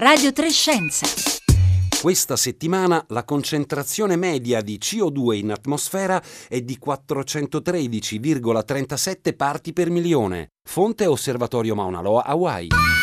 Radio Trescenza. Questa settimana la concentrazione media di CO2 in atmosfera è di 413,37 parti per milione. Fonte Osservatorio Mauna Loa, Hawaii.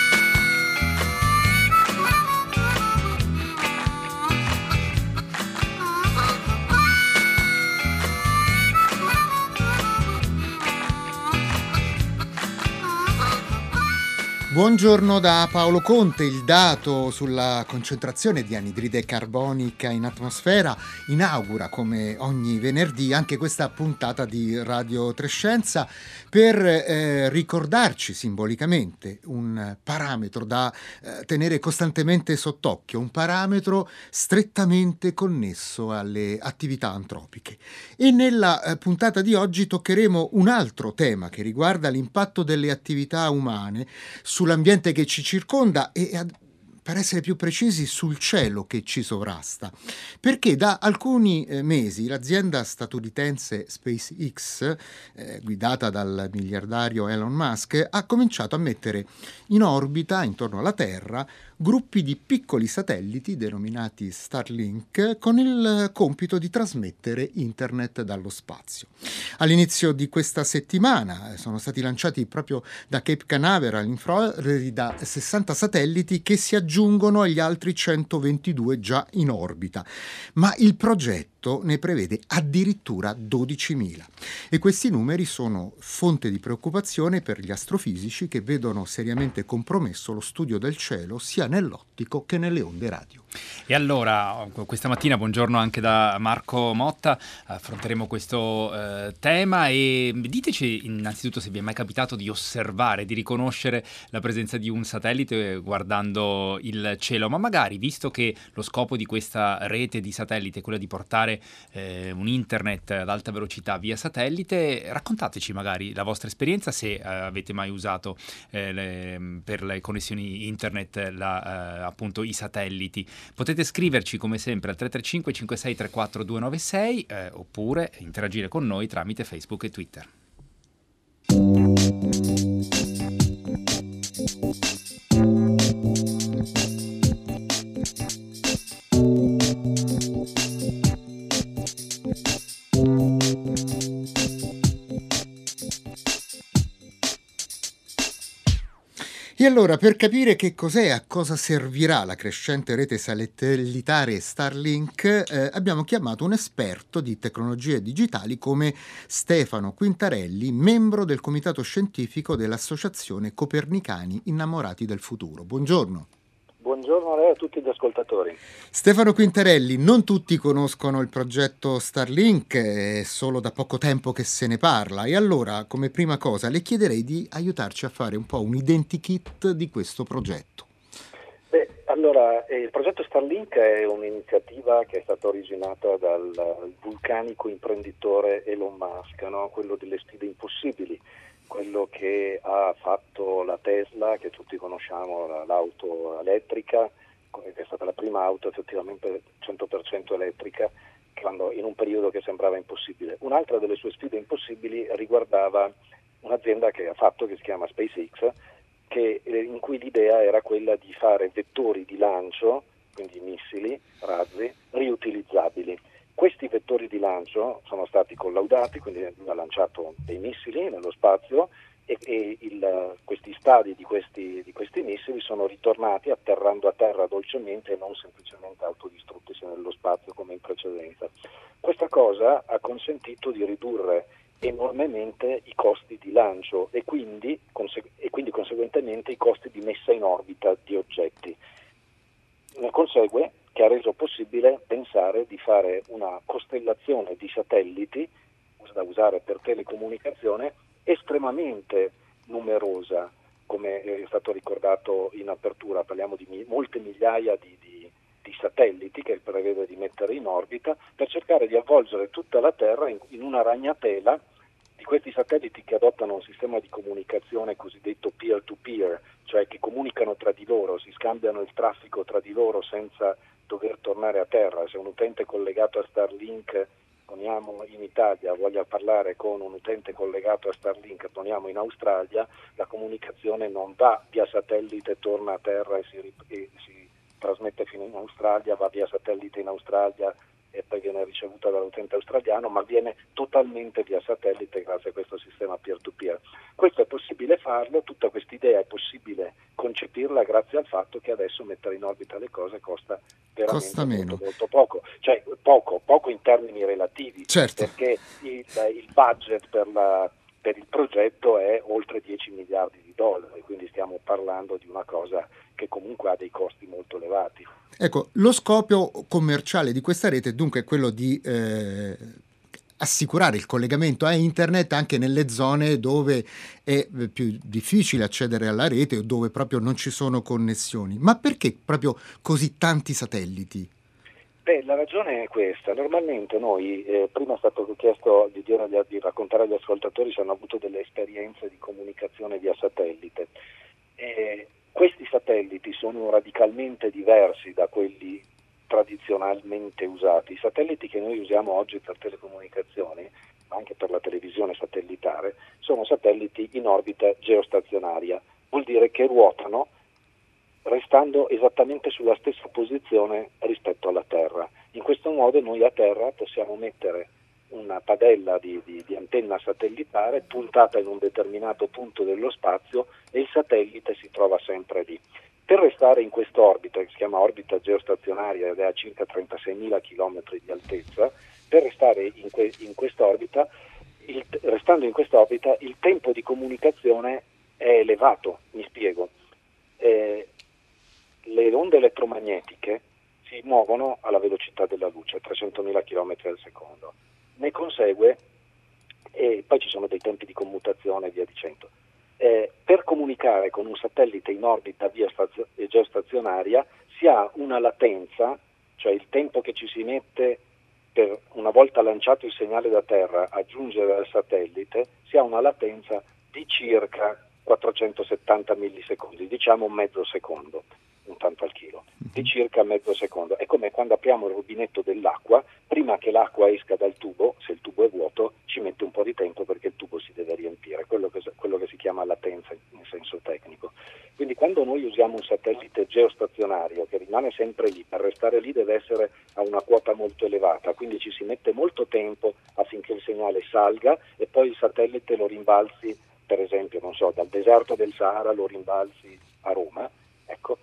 Buongiorno da Paolo Conte, il dato sulla concentrazione di anidride carbonica in atmosfera inaugura come ogni venerdì anche questa puntata di Radio Trescenza per eh, ricordarci simbolicamente un parametro da eh, tenere costantemente sott'occhio, un parametro strettamente connesso alle attività antropiche. E nella eh, puntata di oggi toccheremo un altro tema che riguarda l'impatto delle attività umane sulla sull'ambiente che ci circonda e per essere più precisi sul cielo che ci sovrasta, perché da alcuni eh, mesi l'azienda statunitense SpaceX, eh, guidata dal miliardario Elon Musk, ha cominciato a mettere in orbita intorno alla Terra gruppi di piccoli satelliti denominati Starlink con il compito di trasmettere internet dallo spazio. All'inizio di questa settimana eh, sono stati lanciati proprio da Cape Canaveral in Florida 60 satelliti che si aggiungono agli altri 122 già in orbita. Ma il progetto progetto ne prevede addirittura 12.000 e questi numeri sono fonte di preoccupazione per gli astrofisici che vedono seriamente compromesso lo studio del cielo sia nell'ottico che nelle onde radio. E allora, questa mattina, buongiorno anche da Marco Motta, affronteremo questo eh, tema e diteci innanzitutto se vi è mai capitato di osservare, di riconoscere la presenza di un satellite guardando il cielo, ma magari visto che lo scopo di questa rete di satellite è quello di portare eh, un internet ad alta velocità via satellite, raccontateci magari la vostra esperienza se eh, avete mai usato eh, le, per le connessioni internet la, eh, appunto i satelliti. Potete scriverci come sempre al 335 5634 296 oppure interagire con noi tramite Facebook e Twitter. E allora, per capire che cos'è, a cosa servirà la crescente rete satellitare Starlink, eh, abbiamo chiamato un esperto di tecnologie digitali come Stefano Quintarelli, membro del comitato scientifico dell'Associazione Copernicani Innamorati del Futuro. Buongiorno. Buongiorno a lei e a tutti gli ascoltatori. Stefano Quintarelli, non tutti conoscono il progetto Starlink, è solo da poco tempo che se ne parla e allora come prima cosa le chiederei di aiutarci a fare un po' un identikit di questo progetto. Beh, allora, eh, il progetto Starlink è un'iniziativa che è stata originata dal vulcanico imprenditore Elon Musk, no? quello delle sfide impossibili quello che ha fatto la Tesla, che tutti conosciamo, l'auto elettrica, che è stata la prima auto effettivamente 100% elettrica, quando, in un periodo che sembrava impossibile. Un'altra delle sue sfide impossibili riguardava un'azienda che ha fatto, che si chiama SpaceX, che, eh, in cui l'idea era quella di fare vettori di lancio, quindi missili, razzi, riutilizzabili questi vettori di lancio sono stati collaudati, quindi ha lanciato dei missili nello spazio e, e il, questi stadi di questi, di questi, missili sono ritornati atterrando a terra dolcemente e non semplicemente autodistruttisi nello spazio come in precedenza. Questa cosa ha consentito di ridurre enormemente i costi di lancio e quindi, conse- e quindi conseguentemente i costi di messa in orbita di oggetti. Ne consegue che ha reso possibile pensare di fare una costellazione di satelliti da usare per telecomunicazione estremamente numerosa, come è stato ricordato in apertura, parliamo di molte migliaia di, di, di satelliti che prevede di mettere in orbita per cercare di avvolgere tutta la Terra in, in una ragnatela di questi satelliti che adottano un sistema di comunicazione cosiddetto peer-to-peer, cioè che comunicano tra di loro, si scambiano il traffico tra di loro senza dover tornare a terra. Se un utente collegato a Starlink poniamo in Italia voglia parlare con un utente collegato a Starlink, poniamo in Australia, la comunicazione non va via satellite, torna a terra e si, e si trasmette fino in Australia, va via satellite in Australia e poi viene ricevuta dall'utente australiano, ma viene totalmente via satellite grazie a questo sistema peer-to-peer. Questo è possibile farlo, tutta questa idea è possibile concepirla grazie al fatto che adesso mettere in orbita le cose costa veramente costa molto, molto, poco, cioè poco, poco in termini relativi, certo. perché il, il budget per la per il progetto è oltre 10 miliardi di dollari, quindi stiamo parlando di una cosa che comunque ha dei costi molto elevati. Ecco, lo scopo commerciale di questa rete è dunque quello di eh, assicurare il collegamento a internet anche nelle zone dove è più difficile accedere alla rete o dove proprio non ci sono connessioni. Ma perché proprio così tanti satelliti? Beh, la ragione è questa. Normalmente noi, eh, prima è stato chiesto di, dire, di, raccontare agli ascoltatori se hanno avuto delle esperienze di comunicazione via satellite. Eh, questi satelliti sono radicalmente diversi da quelli tradizionalmente usati. I satelliti che noi usiamo oggi per telecomunicazioni, ma anche per la televisione satellitare, sono satelliti in orbita geostazionaria. Vuol dire che ruotano restando esattamente sulla stessa posizione rispetto alla Terra. In questo modo noi a Terra possiamo mettere una padella di, di, di, antenna satellitare puntata in un determinato punto dello spazio e il satellite si trova sempre lì. Per restare in quest'orbita, che si chiama orbita geostazionaria ed è a circa 36.000 km di altezza, per restare in, que, in quest'orbita, il, restando in quest'orbita, il tempo di comunicazione è elevato, mi spiego. Eh, le onde elettromagnetiche si muovono alla velocità della luce, 300.000 km al secondo. Ne consegue, e poi ci sono dei tempi di commutazione e via dicendo. Eh, per comunicare con un satellite in orbita via stazio- geostazionaria si ha una latenza, cioè il tempo che ci si mette per una volta lanciato il segnale da terra a giungere al satellite, si ha una latenza di circa 470 millisecondi, diciamo mezzo secondo un tanto al chilo, di circa mezzo secondo. È come quando apriamo il rubinetto dell'acqua, prima che l'acqua esca dal tubo, se il tubo è vuoto, ci mette un po' di tempo perché il tubo si deve riempire, quello che, quello che si chiama latenza in senso tecnico. Quindi quando noi usiamo un satellite geostazionario che rimane sempre lì, per restare lì deve essere a una quota molto elevata, quindi ci si mette molto tempo affinché il segnale salga e poi il satellite lo rimbalzi, per esempio, non so, dal deserto del Sahara lo rimbalzi a Roma. Ecco,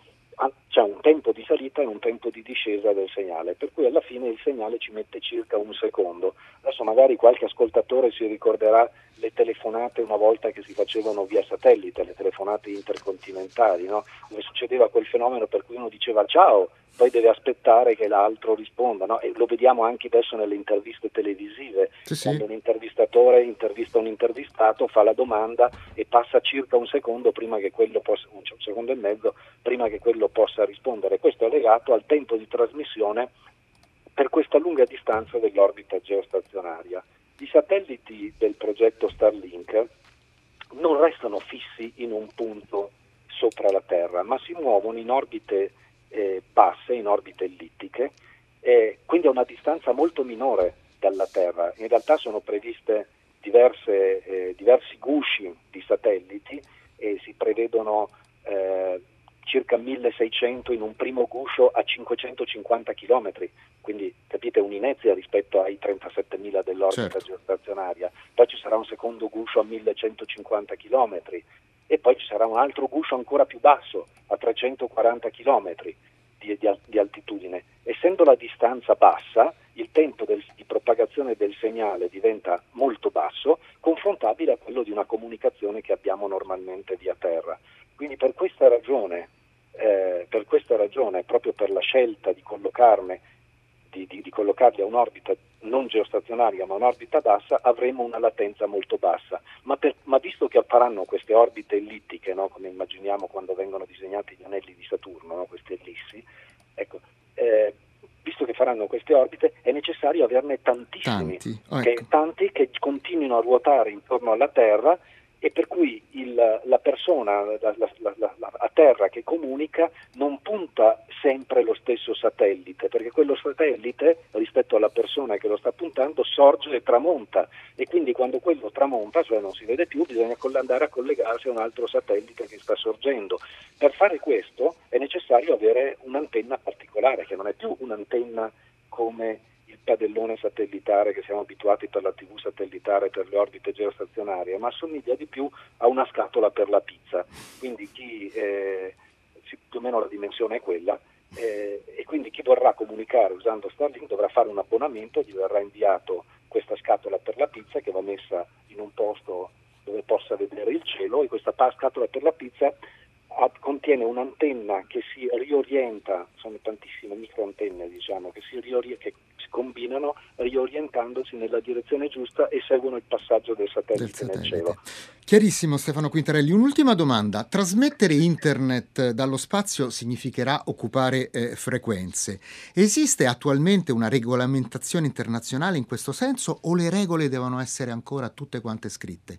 c'è un tempo di salita e un tempo di discesa del segnale, per cui alla fine il segnale ci mette circa un secondo. Adesso magari qualche ascoltatore si ricorderà le telefonate una volta che si facevano via satellite, le telefonate intercontinentali, no? dove succedeva quel fenomeno per cui uno diceva ciao, poi deve aspettare che l'altro risponda, no? e lo vediamo anche adesso nelle interviste televisive, sì, quando sì. un intervistatore intervista un intervistato, fa la domanda e passa circa un secondo prima che quello possa, un secondo e mezzo prima che quello possa rispondere. Questo è legato al tempo di trasmissione per questa lunga distanza dell'orbita geostazionaria. I satelliti del progetto Starlink non restano fissi in un punto sopra la Terra, ma si muovono in orbite eh, basse, in orbite ellittiche, eh, quindi a una distanza molto minore dalla Terra. In realtà sono previste diverse, eh, diversi gusci di satelliti e si prevedono eh, circa 1600 in un primo guscio a 550 km, quindi capite un'inezia rispetto ai 37.000 dell'orbita certo. geostazionaria. Poi ci sarà un secondo guscio a 1150 km e poi ci sarà un altro guscio ancora più basso a 340 km di, di, di altitudine. Essendo la distanza bassa, il tempo del, di propagazione del segnale diventa molto basso, confrontabile a quello di una comunicazione che abbiamo normalmente via terra. Quindi per questa ragione, eh, per questa ragione proprio per la scelta di collocarne di, di, di, collocarli a un'orbita non geostazionaria ma un'orbita bassa, avremo una latenza molto bassa. Ma, per, ma visto che faranno queste orbite ellittiche, no? come immaginiamo quando vengono disegnati gli anelli di Saturno, no? queste ellissi, ecco, eh, visto che faranno queste orbite, è necessario averne tantissimi, tanti, oh, ecco. che, tanti che continuino a ruotare intorno alla Terra e per cui il, la persona la, la, la, a terra che comunica non punta sempre lo stesso satellite, perché quello satellite rispetto alla persona che lo sta puntando sorge e tramonta e quindi quando quello tramonta, cioè non si vede più, bisogna andare a collegarsi a un altro satellite che sta sorgendo. Per fare questo è necessario avere un'antenna particolare, che non è più un'antenna come padellone satellitare che siamo abituati per la TV satellitare per le orbite geostazionarie, ma assomiglia di più a una scatola per la pizza. Quindi chi eh, più o meno la dimensione è quella eh, e quindi chi vorrà comunicare usando Starlink dovrà fare un abbonamento, gli verrà inviato questa scatola per la pizza che va messa in un posto dove possa vedere il cielo e questa scatola per la pizza contiene un'antenna che si riorienta, sono tantissime microantenne diciamo, che si, riori- che si combinano riorientandosi nella direzione giusta e seguono il passaggio del satellite, del satellite. nel cielo. Chiarissimo Stefano Quintarelli. Un'ultima domanda. Trasmettere internet dallo spazio significherà occupare eh, frequenze. Esiste attualmente una regolamentazione internazionale in questo senso o le regole devono essere ancora tutte quante scritte?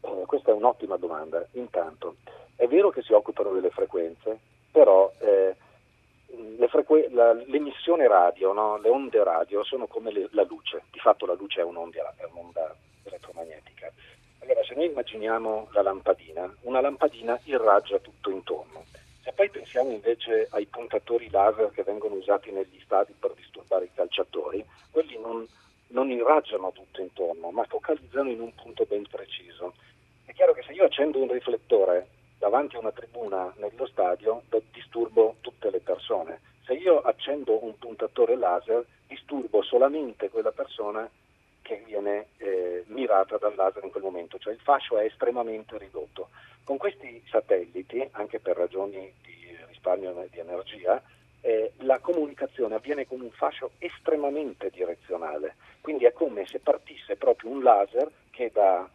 Eh, questa è un'ottima domanda. Intanto, è vero che si occupano delle frequenze, però eh, frequ- la, l'emissione radio, no? le onde radio sono come le, la luce, di fatto la luce è un'onda, è un'onda elettromagnetica. Allora se noi immaginiamo la lampadina, una lampadina irraggia tutto intorno. Se poi pensiamo invece ai puntatori laser che vengono usati negli stadi per disturbare i calciatori, quelli non, non irraggiano tutto intorno, ma focalizzano in un punto ben preciso. È chiaro che se io accendo un riflettore davanti a una tribuna nello stadio disturbo tutte le persone. Se io accendo un puntatore laser disturbo solamente quella persona che viene eh, mirata dal laser in quel momento, cioè il fascio è estremamente ridotto. Con questi satelliti, anche per ragioni di risparmio di energia, eh, la comunicazione avviene con un fascio estremamente direzionale, quindi è come se partisse proprio un laser che da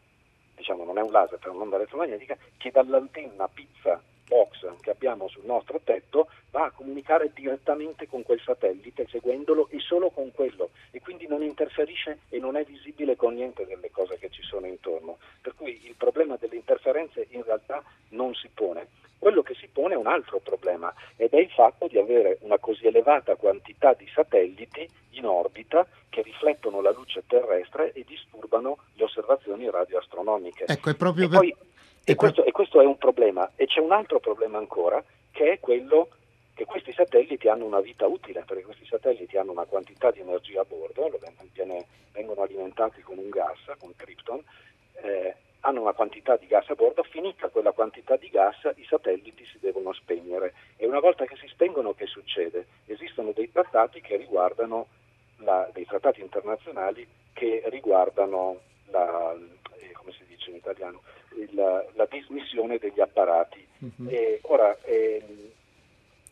diciamo non è un laser, è un'onda elettromagnetica, che dall'antenna pizza box che abbiamo sul nostro tetto va a comunicare direttamente con quel satellite seguendolo e solo con quello e quindi non interferisce e non è visibile con niente delle cose che ci sono intorno. Per cui il problema delle interferenze in realtà non si pone. Quello che si pone è un altro problema ed è il fatto di avere una così elevata quantità di satelliti in orbita che riflettono la luce terrestre e disturbano le osservazioni radioastronomiche. Ecco, è proprio e, per... poi, e, questo, e questo è un problema. E c'è un altro problema ancora, che è quello che questi satelliti hanno una vita utile, perché questi satelliti hanno una quantità di energia a bordo, viene, vengono alimentati con un gas, con Krypton, eh, hanno una quantità di gas a bordo, finita quella quantità di gas i satelliti si devono spegnere e una volta che si spengono che succede? Esistono dei trattati che riguardano la, dei trattati internazionali che riguardano la, eh, come si dice in italiano, il, dismissione degli apparati. Mm-hmm. E ora eh,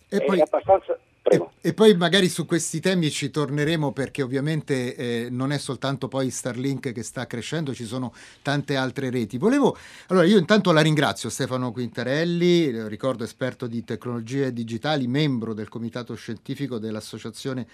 e poi... abbastanza. E, e, poi magari su questi temi ci torneremo perché ovviamente eh, non è soltanto poi Starlink che sta crescendo, ci sono tante altre reti. Volevo, allora io intanto la ringrazio Stefano Quintarelli, ricordo esperto di tecnologie digitali, membro del comitato scientifico dell'Associazione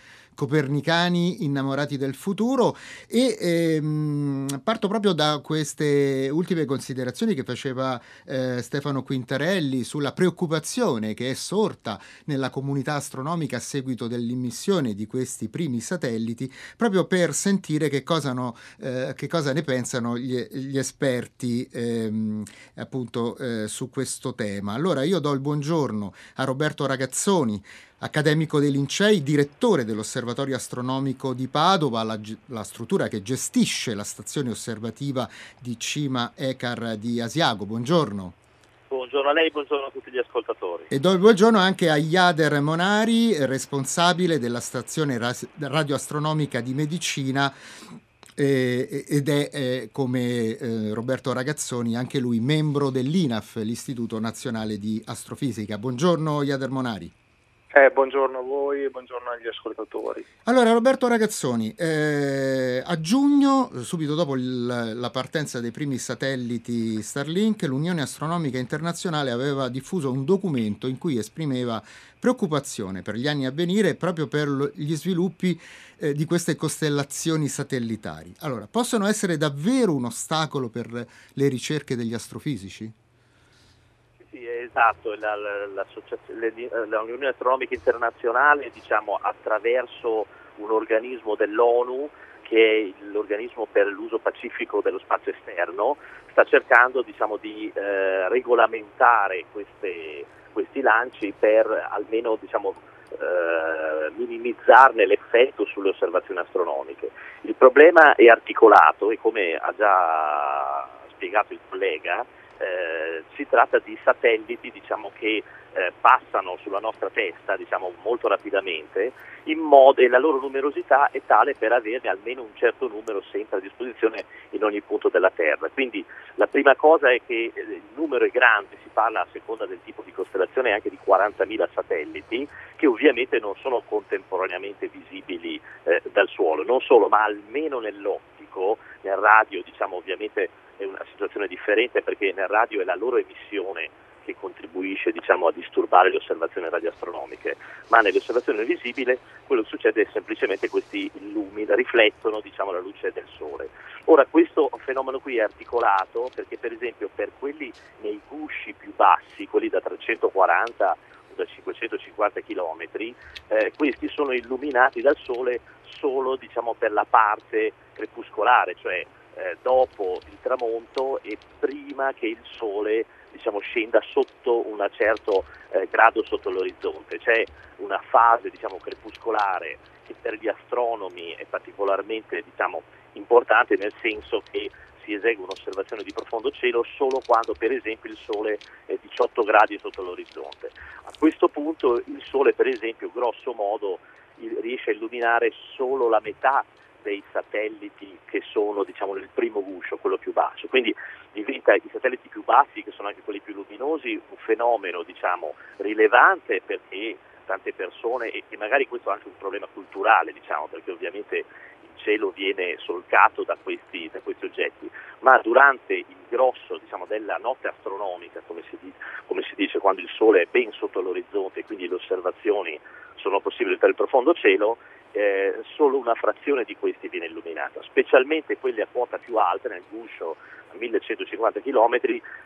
Copernicani Innamorati del Futuro e ehm, parto proprio da queste ultime considerazioni che faceva eh, Stefano Quintarelli sulla preoccupazione che è sorta nella comunità astronomica a seguito dell'immissione di questi primi satelliti, proprio per sentire che cosa, no, eh, che cosa ne pensano gli, gli esperti ehm, appunto eh, su questo tema. Allora io do il buongiorno a Roberto Ragazzoni, accademico dei Lincei, direttore dell'Osservatorio Astronomico di Padova, la, la, struttura che gestisce la stazione osservativa di Cima Ecar di Asiago. Buongiorno. Buongiorno a lei, buongiorno a tutti gli ascoltatori. E do il buongiorno anche a Iader Monari, responsabile della stazione radioastronomica di Medicina eh, ed è eh, come eh, Roberto Ragazzoni anche lui membro dell'INAF, l'Istituto Nazionale di Astrofisica. Buongiorno Iader Monari. Eh, buongiorno a voi e buongiorno agli ascoltatori. Allora, Roberto Ragazzoni, eh, a giugno, subito dopo il, la partenza dei primi satelliti Starlink, l'Unione Astronomica Internazionale aveva diffuso un documento in cui esprimeva preoccupazione per gli anni a venire proprio per lo, gli sviluppi eh, di queste costellazioni satellitari. Allora, possono essere davvero un ostacolo per le ricerche degli astrofisici? Esatto, l'Unione Astronomica Internazionale diciamo, attraverso un organismo dell'ONU che è l'organismo per l'uso pacifico dello spazio esterno, sta cercando diciamo, di eh, regolamentare queste, questi lanci per almeno diciamo, eh, minimizzarne l'effetto sulle osservazioni astronomiche. Il problema è articolato e come ha già spiegato il collega, eh, si tratta di satelliti diciamo, che eh, passano sulla nostra testa diciamo, molto rapidamente modo, e la loro numerosità è tale per averne almeno un certo numero sempre a disposizione in ogni punto della Terra. Quindi la prima cosa è che eh, il numero è grande, si parla a seconda del tipo di costellazione anche di 40.000 satelliti che ovviamente non sono contemporaneamente visibili eh, dal suolo, non solo, ma almeno nell'ottico, nel radio diciamo ovviamente è una situazione differente perché nel radio è la loro emissione che contribuisce diciamo, a disturbare le osservazioni radioastronomiche, ma nelle osservazioni visibili quello che succede è semplicemente che questi lumi riflettono diciamo, la luce del Sole. Ora questo fenomeno qui è articolato perché per esempio per quelli nei gusci più bassi, quelli da 340 o da 550 km, eh, questi sono illuminati dal Sole solo diciamo, per la parte crepuscolare, cioè eh, dopo il tramonto e prima che il Sole diciamo, scenda sotto un certo eh, grado sotto l'orizzonte. C'è una fase diciamo, crepuscolare che per gli astronomi è particolarmente diciamo, importante nel senso che si esegue un'osservazione di profondo cielo solo quando per esempio il Sole è 18 gradi sotto l'orizzonte. A questo punto il Sole per esempio grosso modo riesce a illuminare solo la metà dei satelliti che sono diciamo, nel primo guscio, quello più basso. Quindi diventa i satelliti più bassi, che sono anche quelli più luminosi, un fenomeno diciamo, rilevante perché tante persone, e, magari questo è anche un problema culturale, diciamo, perché ovviamente il cielo viene solcato da questi, da questi oggetti, ma durante il grosso diciamo, della notte astronomica, come si, come si dice, quando il Sole è ben sotto l'orizzonte quindi le osservazioni sono possibili per il profondo cielo, eh, solo una frazione di questi viene illuminata, specialmente quelli a quota più alta, nel guscio a 1150 km,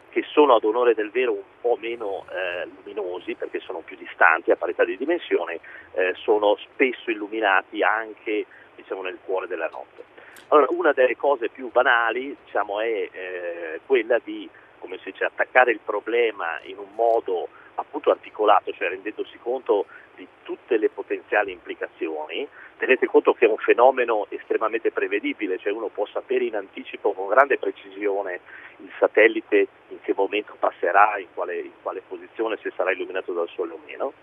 che sono ad onore del vero un po' meno eh, luminosi perché sono più distanti a parità di dimensione, eh, sono spesso illuminati anche diciamo, nel cuore della notte. Allora, una delle cose più banali diciamo, è eh, quella di come si dice, attaccare il problema in un modo appunto articolato, cioè rendendosi conto di tutte le potenziali implicazioni. Tenete conto che è un fenomeno estremamente prevedibile, cioè uno può sapere in anticipo con grande precisione il satellite in che momento passerà, in quale, in quale posizione, se sarà illuminato dal Sole o meno.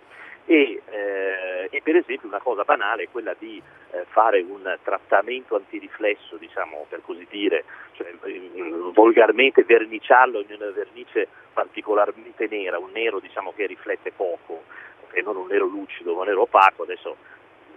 E, eh, e, per esempio una cosa banale è quella di eh, fare un trattamento antiriflesso, diciamo per così dire, cioè, volgarmente verniciarlo in una vernice particolarmente nera, un nero diciamo, che riflette poco e non un nero lucido, un nero opaco, adesso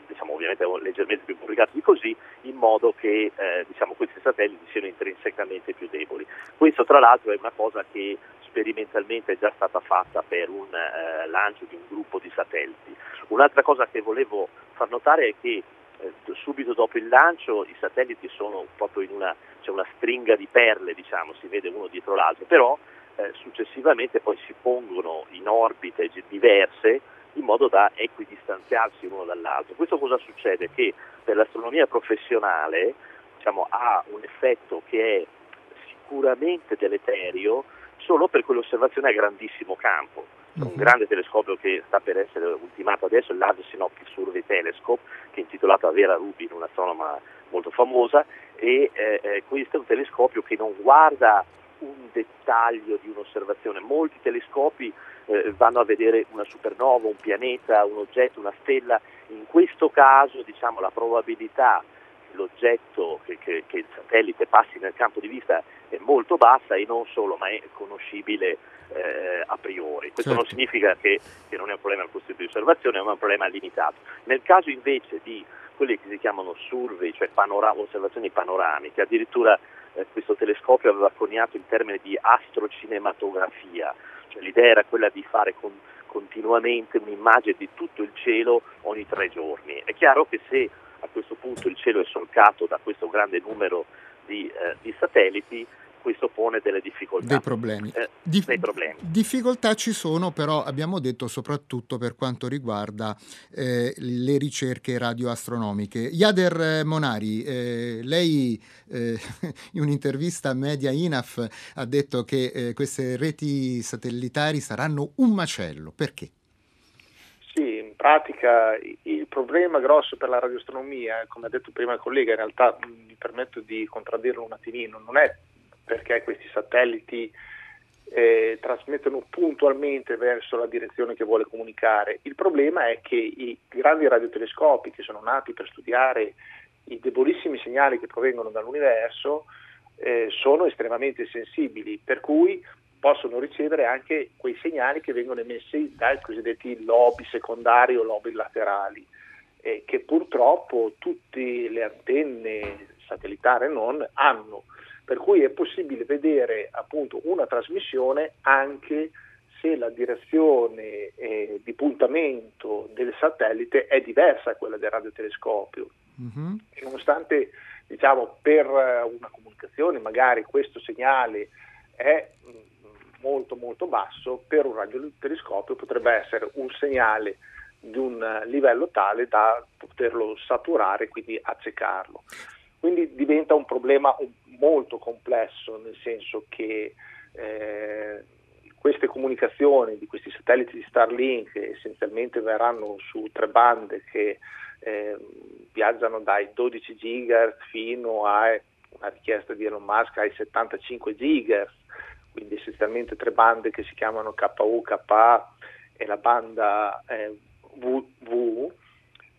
diciamo, ovviamente leggermente più complicato di così, in modo che eh, diciamo, questi satelliti siano intrinsecamente più deboli. Questo tra l'altro è una cosa che sperimentalmente è già stata fatta per un eh, lancio di un gruppo di satelliti. Un'altra cosa che volevo far notare è che eh, subito dopo il lancio i satelliti sono proprio in una, c'è una stringa di perle, diciamo, si vede uno dietro l'altro, però eh, successivamente poi si pongono in orbite diverse in modo da equidistanziarsi uno dall'altro. Questo cosa succede? Che per l'astronomia professionale diciamo, ha un effetto che è sicuramente deleterio solo per quell'osservazione a grandissimo campo. Un mhm. grande telescopio che sta per essere ultimato adesso, il Large Synoptic Survey Telescope, che è intitolato a Vera Rubin, un'astronoma molto famosa, e eh, eh, questo è un telescopio che non guarda un dettaglio di un'osservazione. Molti telescopi eh, vanno a vedere una supernova, un pianeta, un oggetto, una stella. In questo caso diciamo, la probabilità l'oggetto, che, che, che, il satellite passi nel campo di vista è molto bassa e non solo, ma è conoscibile eh, a priori. Questo certo. non significa che, che, non è un problema al costo di osservazione, ma è un problema limitato. Nel caso invece di quelli che si chiamano survey, cioè panorama, osservazioni panoramiche, addirittura eh, questo telescopio aveva coniato il termine di astrocinematografia, cioè l'idea era quella di fare con, continuamente un'immagine di tutto il cielo ogni tre giorni. È chiaro che se a questo punto il cielo è solcato da questo grande numero di, eh, di satelliti, questo pone delle difficoltà. Dei problemi. Eh, Dif- dei problemi. Difficoltà ci sono, però abbiamo detto soprattutto per quanto riguarda eh, le ricerche radioastronomiche. Yader eh, Monari, eh, lei eh, in un'intervista a Media Inaf ha detto che eh, queste reti satellitari saranno un macello. Perché? Pratica il problema grosso per la radioastronomia, come ha detto prima il collega, in realtà mi permetto di contraddirlo un attimino, non è perché questi satelliti eh, trasmettono puntualmente verso la direzione che vuole comunicare. Il problema è che i grandi radiotelescopi che sono nati per studiare i debolissimi segnali che provengono dall'universo eh, sono estremamente sensibili, per cui possono ricevere anche quei segnali che vengono emessi dai cosiddetti lobi secondari o lobi laterali, eh, che purtroppo tutte le antenne satellitari non hanno, per cui è possibile vedere appunto una trasmissione anche se la direzione eh, di puntamento del satellite è diversa da quella del radiotelescopio. Mm-hmm. nonostante diciamo, per una comunicazione magari questo segnale è molto molto basso, per un radiotelescopio potrebbe essere un segnale di un livello tale da poterlo saturare e quindi accecarlo. Quindi diventa un problema molto complesso, nel senso che eh, queste comunicazioni di questi satelliti di Starlink essenzialmente verranno su tre bande che eh, viaggiano dai 12 GHz fino a una richiesta di Elon Musk ai 75 GHz quindi essenzialmente tre bande che si chiamano KU, KA e la banda eh, VV,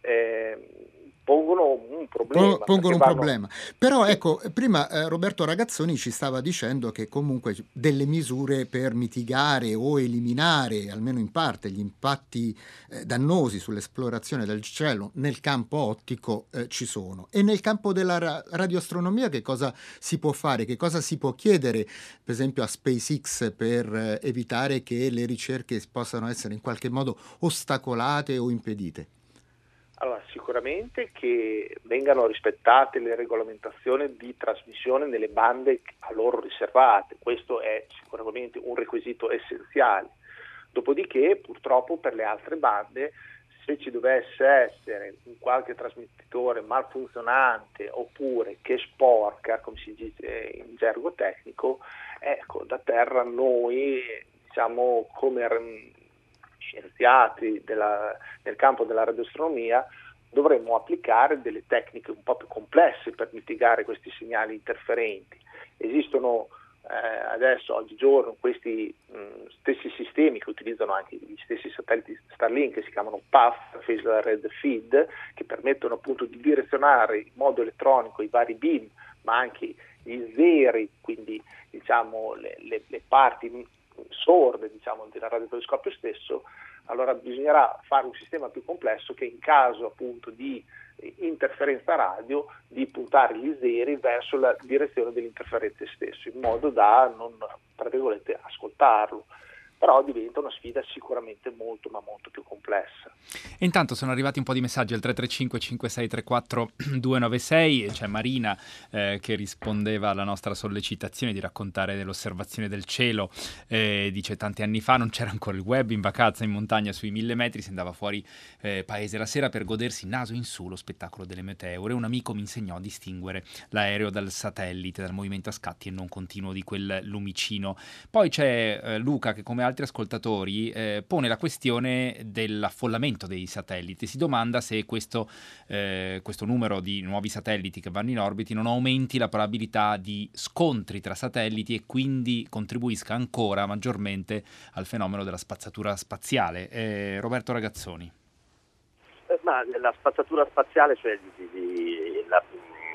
eh, pongono un problema. Pongono un vanno... problema. Però ecco, prima eh, Roberto Ragazzoni ci stava dicendo che comunque delle misure per mitigare o eliminare, almeno in parte, gli impatti eh, dannosi sull'esplorazione del cielo nel campo ottico eh, ci sono. E nel campo della ra- radioastronomia che cosa si può fare? Che cosa si può chiedere, per esempio, a SpaceX per eh, evitare che le ricerche possano essere in qualche modo ostacolate o impedite? Allora, sicuramente che vengano rispettate le regolamentazioni di trasmissione nelle bande a loro riservate, questo è sicuramente un requisito essenziale. Dopodiché, purtroppo, per le altre bande, se ci dovesse essere un qualche trasmettitore malfunzionante oppure che sporca, come si dice in gergo tecnico, ecco, da terra noi, diciamo, come scienziati della, nel campo della radioastronomia dovremmo applicare delle tecniche un po' più complesse per mitigare questi segnali interferenti. Esistono eh, adesso, oggigiorno, questi mh, stessi sistemi che utilizzano anche gli stessi satelliti Starlink che si chiamano PAF, Phased Red Feed, che permettono appunto di direzionare in modo elettronico i vari beam, ma anche gli zeri, quindi diciamo le, le, le parti sorde diciamo, del radiotelescopio stesso, allora bisognerà fare un sistema più complesso che in caso appunto di interferenza radio di puntare gli zeri verso la direzione dell'interferenza stesso in modo da non tra virgolette ascoltarlo però diventa una sfida sicuramente molto ma molto più complessa. E intanto sono arrivati un po' di messaggi al 335 5634 296, c'è Marina eh, che rispondeva alla nostra sollecitazione di raccontare dell'osservazione del cielo, eh, dice tanti anni fa non c'era ancora il web, in vacanza in montagna sui mille metri si andava fuori eh, paese la sera per godersi naso in su lo spettacolo delle meteore, un amico mi insegnò a distinguere l'aereo dal satellite, dal movimento a scatti e non continuo di quel lumicino. Poi c'è eh, Luca che come altri ascoltatori eh, pone la questione dell'affollamento dei satelliti. Si domanda se questo, eh, questo, numero di nuovi satelliti che vanno in orbiti non aumenti la probabilità di scontri tra satelliti e quindi contribuisca ancora maggiormente al fenomeno della spazzatura spaziale. Eh, Roberto Ragazzoni. Eh, ma la spazzatura spaziale, cioè, di, di, la,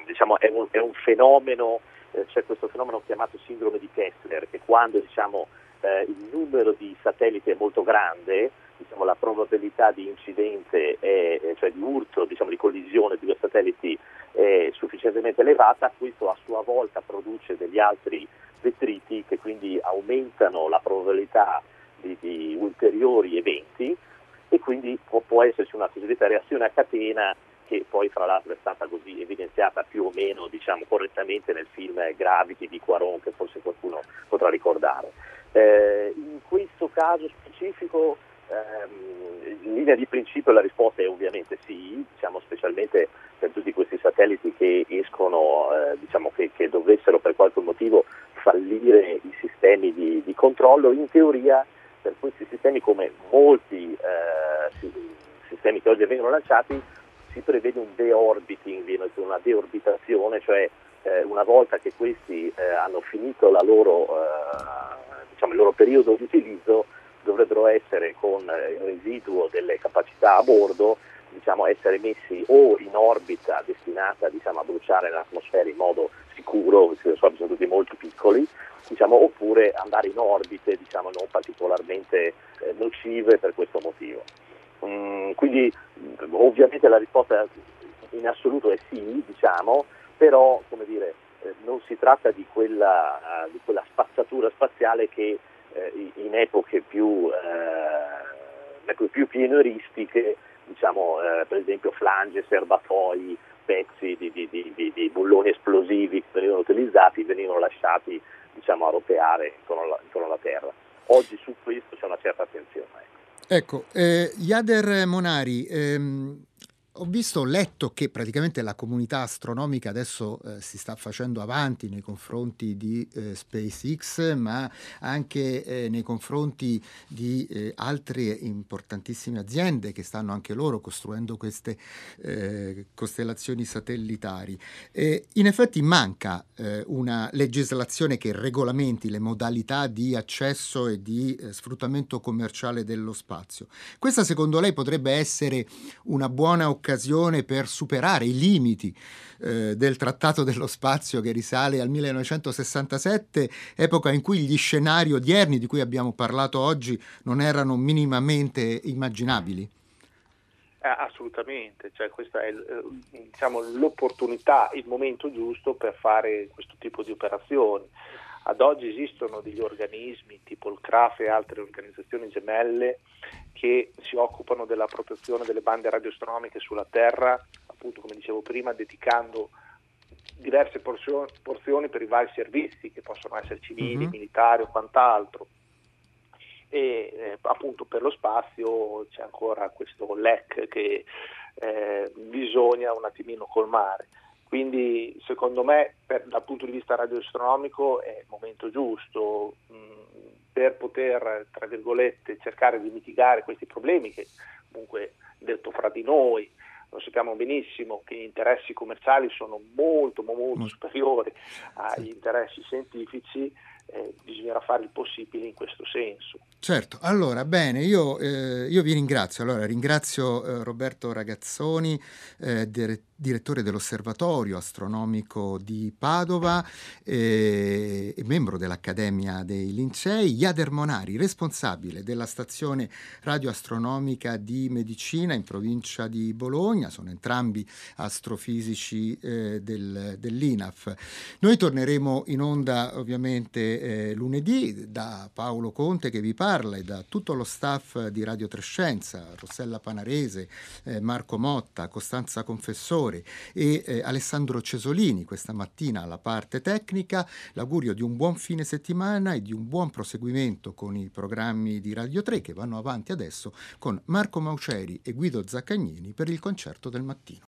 diciamo, è, un, è un fenomeno eh, c'è questo fenomeno chiamato sindrome di Kessler, che quando diciamo, eh, il numero di satelliti è molto grande, diciamo, la probabilità di incidente, è, cioè di urto, diciamo, di collisione di due satelliti è sufficientemente elevata, questo a sua volta produce degli altri detriti che quindi aumentano la probabilità di, di ulteriori eventi e quindi può, può esserci una cosiddetta reazione a catena che poi fra l'altro è stata così evidenziata più o meno diciamo, correttamente nel film Gravity di Quaron che forse qualcuno potrà ricordare. Eh, in questo caso specifico ehm, in linea di principio la risposta è ovviamente sì, diciamo, specialmente per tutti questi satelliti che escono, eh, diciamo che, che, dovessero per qualche motivo fallire i sistemi di, di controllo, in teoria per questi sistemi come molti eh, sistemi che oggi vengono lanciati si prevede un deorbiting, una deorbitazione, cioè eh, una volta che questi eh, hanno finito loro, eh, diciamo, il loro periodo di utilizzo dovrebbero essere con eh, il residuo delle capacità a bordo diciamo, essere messi o in orbita destinata diciamo, a bruciare l'atmosfera in modo sicuro, perché sono tutti molto piccoli, diciamo, oppure andare in orbite diciamo, non particolarmente eh, nocive per questo motivo. Mm, quindi ovviamente la risposta in assoluto è sì, diciamo, però come dire, non si tratta di quella, di quella spazzatura spaziale che eh, in epoche più, eh, più pionieristiche, diciamo, eh, per esempio flange, serbatoi, pezzi di, di, di, di, bulloni esplosivi che venivano utilizzati venivano lasciati diciamo, a roteare intorno alla, intorno alla Terra. Oggi su questo c'è una certa attenzione. Ecco, ecco eh, Iader Monari, ehm, ho visto, ho letto che praticamente la comunità astronomica adesso eh, si sta facendo avanti nei confronti di eh, SpaceX, ma anche eh, nei confronti di eh, altre importantissime aziende che stanno anche loro costruendo queste eh, costellazioni satellitari. in effetti manca eh, una legislazione che regolamenti le modalità di accesso e di sfruttamento commerciale dello spazio. Questa secondo lei potrebbe essere una buona occasione occasione per superare i limiti eh, del Trattato dello Spazio che risale al 1967, epoca in cui gli scenari odierni di cui abbiamo parlato oggi non erano minimamente immaginabili? Eh, assolutamente, cioè questa è eh, diciamo, l'opportunità, il momento giusto per fare questo tipo di operazioni. Ad oggi esistono degli organismi tipo il CRAF e altre organizzazioni gemelle che si occupano della protezione delle bande radioastronomiche sulla Terra, appunto come dicevo prima, dedicando diverse porzioni, per i vari servizi che possono essere civili, mm-hmm. militari o quant'altro. E eh, appunto per lo spazio c'è ancora questo LEC che eh, bisogna un attimino colmare. Quindi secondo me per, dal punto di vista radioastronomico è il momento giusto mh, per poter, tra virgolette, cercare di mitigare questi problemi che comunque detto fra di noi lo sappiamo benissimo che gli interessi commerciali sono molto, molto superiori agli interessi scientifici eh, bisognerà fare il possibile in questo senso. Certo, allora bene, io, eh, io vi ringrazio. Allora, ringrazio eh, Roberto Ragazzoni, eh, direttore direttore dell'Osservatorio Astronomico di Padova eh, e membro dell'Accademia dei Lincei, Iader Monari, responsabile della stazione radioastronomica di Medicina in provincia di Bologna, sono entrambi astrofisici eh, del, dell'INAF. Noi torneremo in onda ovviamente eh, lunedì da Paolo Conte che vi parla e da tutto lo staff di Radio Trescenza, Rossella Panarese, eh, Marco Motta, Costanza Confessore, Fiore e eh, Alessandro Cesolini questa mattina alla parte tecnica. L'augurio di un buon fine settimana e di un buon proseguimento con i programmi di Radio 3 che vanno avanti adesso con Marco Mauceri e Guido Zaccagnini per il concerto del mattino.